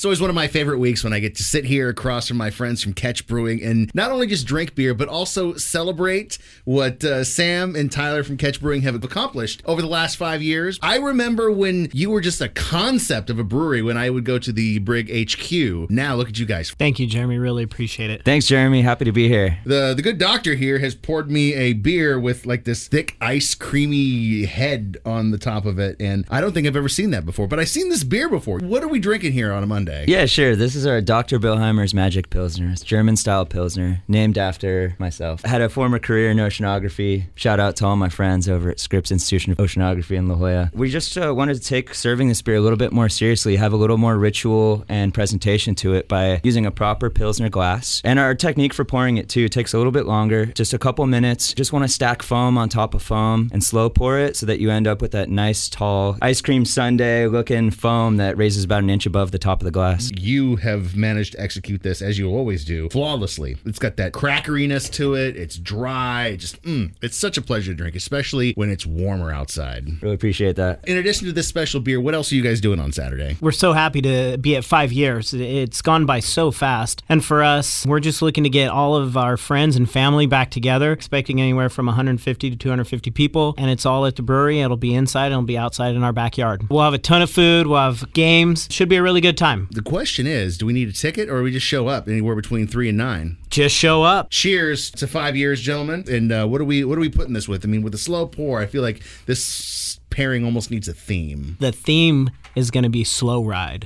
It's always one of my favorite weeks when I get to sit here across from my friends from Ketch Brewing and not only just drink beer, but also celebrate what uh, Sam and Tyler from Ketch Brewing have accomplished over the last five years. I remember when you were just a concept of a brewery when I would go to the Brig HQ. Now look at you guys. Thank you, Jeremy. Really appreciate it. Thanks, Jeremy. Happy to be here. The the good doctor here has poured me a beer with like this thick ice creamy head on the top of it, and I don't think I've ever seen that before. But I've seen this beer before. What are we drinking here on a Monday? Yeah, sure. This is our Dr. Billheimer's Magic Pilsner. It's German style Pilsner, named after myself. I had a former career in oceanography. Shout out to all my friends over at Scripps Institution of Oceanography in La Jolla. We just uh, wanted to take serving this beer a little bit more seriously, have a little more ritual and presentation to it by using a proper Pilsner glass. And our technique for pouring it too takes a little bit longer, just a couple minutes. Just want to stack foam on top of foam and slow pour it so that you end up with that nice, tall, ice cream sundae looking foam that raises about an inch above the top of the glass glass. You have managed to execute this as you always do, flawlessly. It's got that crackeriness to it. It's dry. Just, mm, it's such a pleasure to drink, especially when it's warmer outside. Really appreciate that. In addition to this special beer, what else are you guys doing on Saturday? We're so happy to be at five years. It's gone by so fast. And for us, we're just looking to get all of our friends and family back together, expecting anywhere from 150 to 250 people. And it's all at the brewery. It'll be inside and it'll be outside in our backyard. We'll have a ton of food. We'll have games. Should be a really good time. The question is, do we need a ticket or we just show up anywhere between three and nine? Just show up. Cheers to five years, gentlemen. And uh, what are we what are we putting this with? I mean, with a slow pour, I feel like this pairing almost needs a theme. The theme is going to be slow ride.